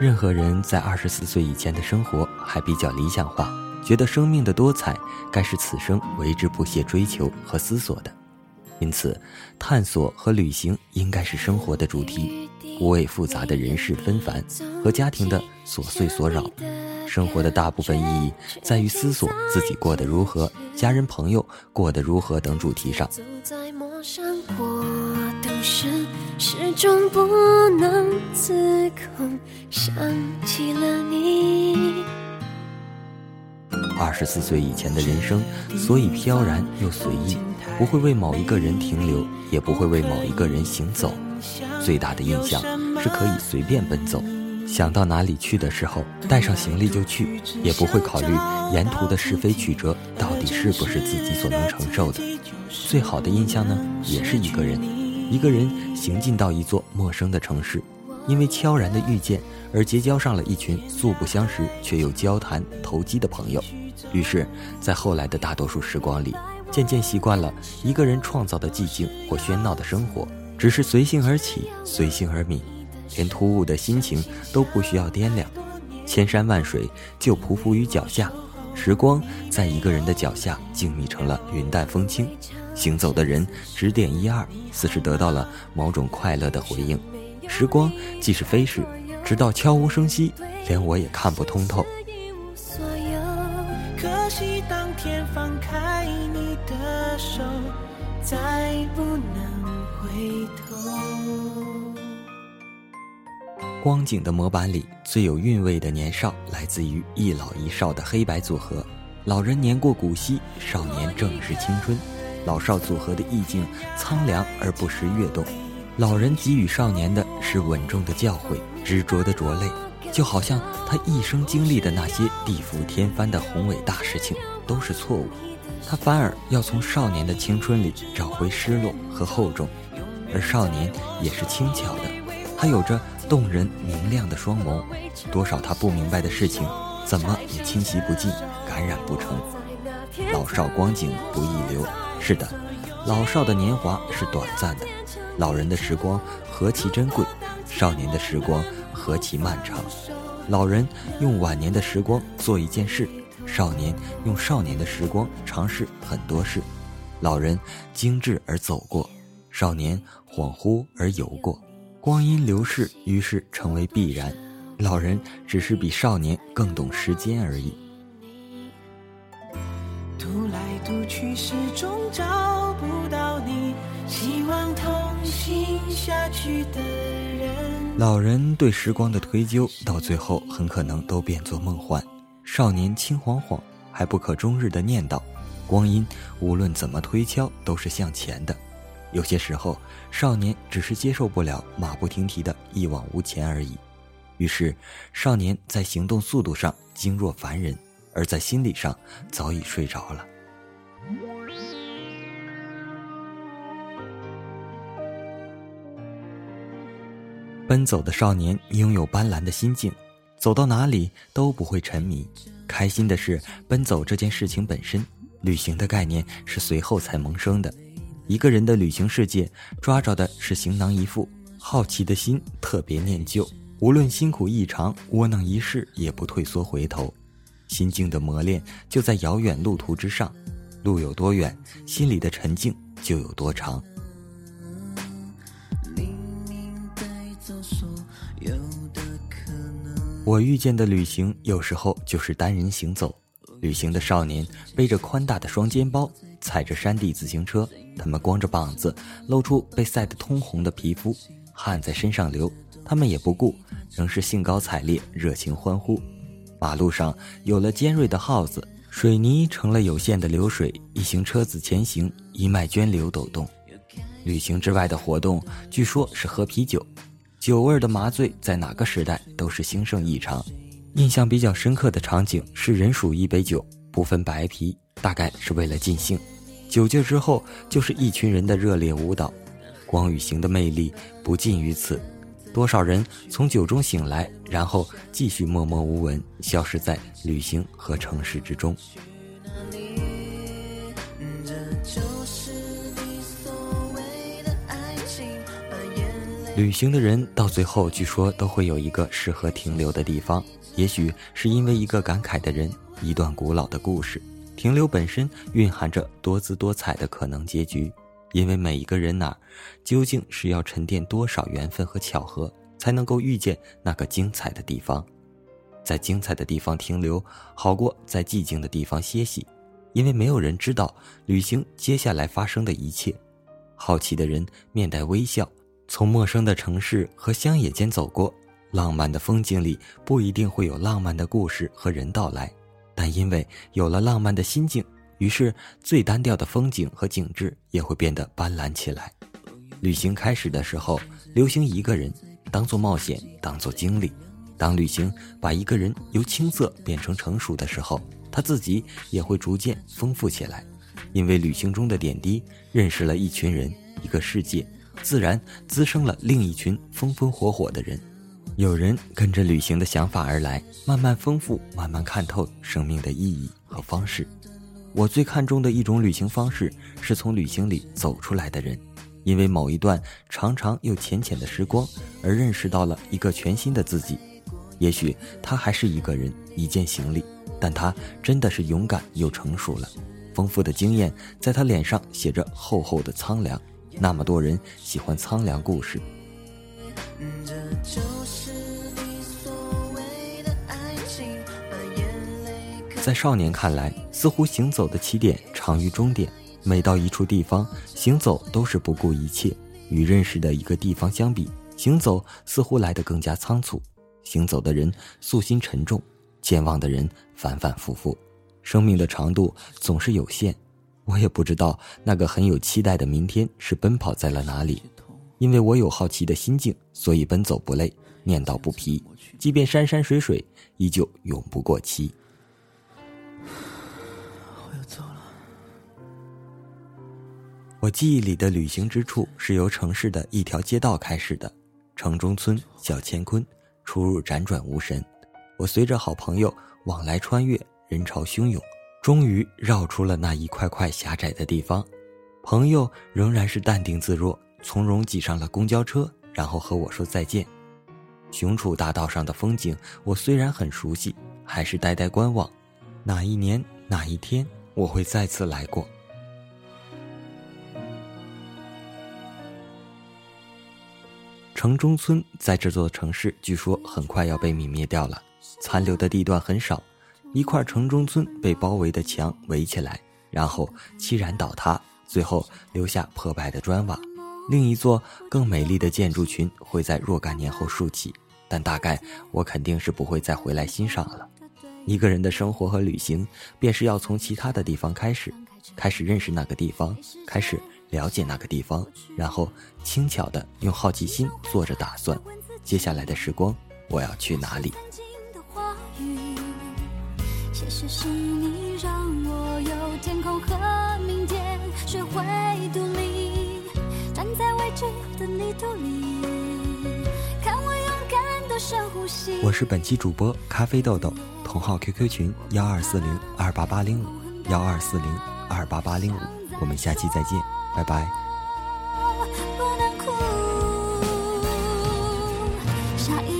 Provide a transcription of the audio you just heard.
任何人在二十四岁以前的生活还比较理想化，觉得生命的多彩该是此生为之不懈追求和思索的，因此，探索和旅行应该是生活的主题，不为复杂的人事纷繁和家庭的琐碎所扰。生活的大部分意义在于思索自己过得如何，家人朋友过得如何等主题上。始终不能自控，想起了你。二十四岁以前的人生，所以飘然又随意，不会为某一个人停留，也不会为某一个人行走。最大的印象是可以随便奔走，想到哪里去的时候，带上行李就去，也不会考虑沿途的是非曲折到底是不是自己所能承受的。最好的印象呢，也是一个人。一个人行进到一座陌生的城市，因为悄然的遇见而结交上了一群素不相识却又交谈投机的朋友。于是，在后来的大多数时光里，渐渐习惯了一个人创造的寂静或喧闹的生活，只是随性而起，随性而泯，连突兀的心情都不需要掂量，千山万水就匍匐于脚下。时光在一个人的脚下静谧成了云淡风轻，行走的人指点一二，似是得到了某种快乐的回应。时光既是飞逝，直到悄无声息，连我也看不通透。可惜当天放开你的手，再不能回头。光景的模板里最有韵味的年少，来自于一老一少的黑白组合。老人年过古稀，少年正是青春。老少组合的意境苍凉而不失跃动。老人给予少年的是稳重的教诲，执着的着泪，就好像他一生经历的那些地覆天翻的宏伟大事情都是错误，他反而要从少年的青春里找回失落和厚重。而少年也是轻巧的，他有着。动人明亮的双眸，多少他不明白的事情，怎么也侵袭不尽，感染不成。老少光景不易留，是的，老少的年华是短暂的，老人的时光何其珍贵，少年的时光何其漫长。老人用晚年的时光做一件事，少年用少年的时光尝试很多事。老人精致而走过，少年恍惚而游过。光阴流逝，于是成为必然。老人只是比少年更懂时间而已。去，始终找不到你。希望同行下去的人。老人对时光的推究，到最后很可能都变作梦幻。少年轻晃晃，还不可终日的念叨。光阴无论怎么推敲，都是向前的。有些时候，少年只是接受不了马不停蹄的一往无前而已，于是，少年在行动速度上惊若凡人，而在心理上早已睡着了。奔走的少年拥有斑斓的心境，走到哪里都不会沉迷。开心的是奔走这件事情本身，旅行的概念是随后才萌生的。一个人的旅行世界，抓着的是行囊一副，好奇的心特别念旧。无论辛苦异常，窝囊一世，也不退缩回头。心境的磨练就在遥远路途之上，路有多远，心里的沉静就有多长。我遇见的旅行，有时候就是单人行走。旅行的少年背着宽大的双肩包。踩着山地自行车，他们光着膀子，露出被晒得通红的皮肤，汗在身上流，他们也不顾，仍是兴高采烈，热情欢呼。马路上有了尖锐的耗子，水泥成了有限的流水，一行车子前行，一脉涓流抖动。旅行之外的活动，据说是喝啤酒，酒味的麻醉在哪个时代都是兴盛异常。印象比较深刻的场景是人数一杯酒，不分白啤。大概是为了尽兴，酒劲之后就是一群人的热烈舞蹈。光与行的魅力不尽于此，多少人从酒中醒来，然后继续默默无闻，消失在旅行和城市之中。旅行的人到最后，据说都会有一个适合停留的地方。也许是因为一个感慨的人，一段古老的故事。停留本身蕴含着多姿多彩的可能结局，因为每一个人哪儿，究竟是要沉淀多少缘分和巧合，才能够遇见那个精彩的地方？在精彩的地方停留，好过在寂静的地方歇息，因为没有人知道旅行接下来发生的一切。好奇的人面带微笑。从陌生的城市和乡野间走过，浪漫的风景里不一定会有浪漫的故事和人到来，但因为有了浪漫的心境，于是最单调的风景和景致也会变得斑斓起来。旅行开始的时候，流行一个人，当做冒险，当做经历。当旅行把一个人由青涩变成成熟的时候，他自己也会逐渐丰富起来，因为旅行中的点滴，认识了一群人，一个世界。自然滋生了另一群风风火火的人，有人跟着旅行的想法而来，慢慢丰富，慢慢看透生命的意义和方式。我最看重的一种旅行方式，是从旅行里走出来的人，因为某一段长长又浅浅的时光，而认识到了一个全新的自己。也许他还是一个人，一件行李，但他真的是勇敢又成熟了。丰富的经验在他脸上写着厚厚的苍凉。那么多人喜欢苍凉故事，在少年看来，似乎行走的起点长于终点。每到一处地方，行走都是不顾一切。与认识的一个地方相比，行走似乎来得更加仓促。行走的人素心沉重，健忘的人反反复复。生命的长度总是有限。我也不知道那个很有期待的明天是奔跑在了哪里，因为我有好奇的心境，所以奔走不累，念叨不疲。即便山山水水，依旧永不过期。我记忆里的旅行之处是由城市的一条街道开始的，城中村小乾坤，出入辗转无神。我随着好朋友往来穿越，人潮汹涌。终于绕出了那一块块狭窄的地方，朋友仍然是淡定自若，从容挤上了公交车，然后和我说再见。雄楚大道上的风景，我虽然很熟悉，还是呆呆观望。哪一年哪一天，我会再次来过？城中村在这座城市，据说很快要被泯灭掉了，残留的地段很少。一块城中村被包围的墙围起来，然后凄然倒塌，最后留下破败的砖瓦。另一座更美丽的建筑群会在若干年后竖起，但大概我肯定是不会再回来欣赏了。一个人的生活和旅行，便是要从其他的地方开始，开始认识那个地方，开始了解那个地方，然后轻巧的用好奇心做着打算，接下来的时光我要去哪里。谢谢你让我有天空和明天，学会独立，站在未知的泥土里，看我勇敢的深呼吸。我是本期主播咖啡豆豆，同号 QQ 群幺二四零二八八零五幺二四零二八八零五，我们下期再见，拜拜。下一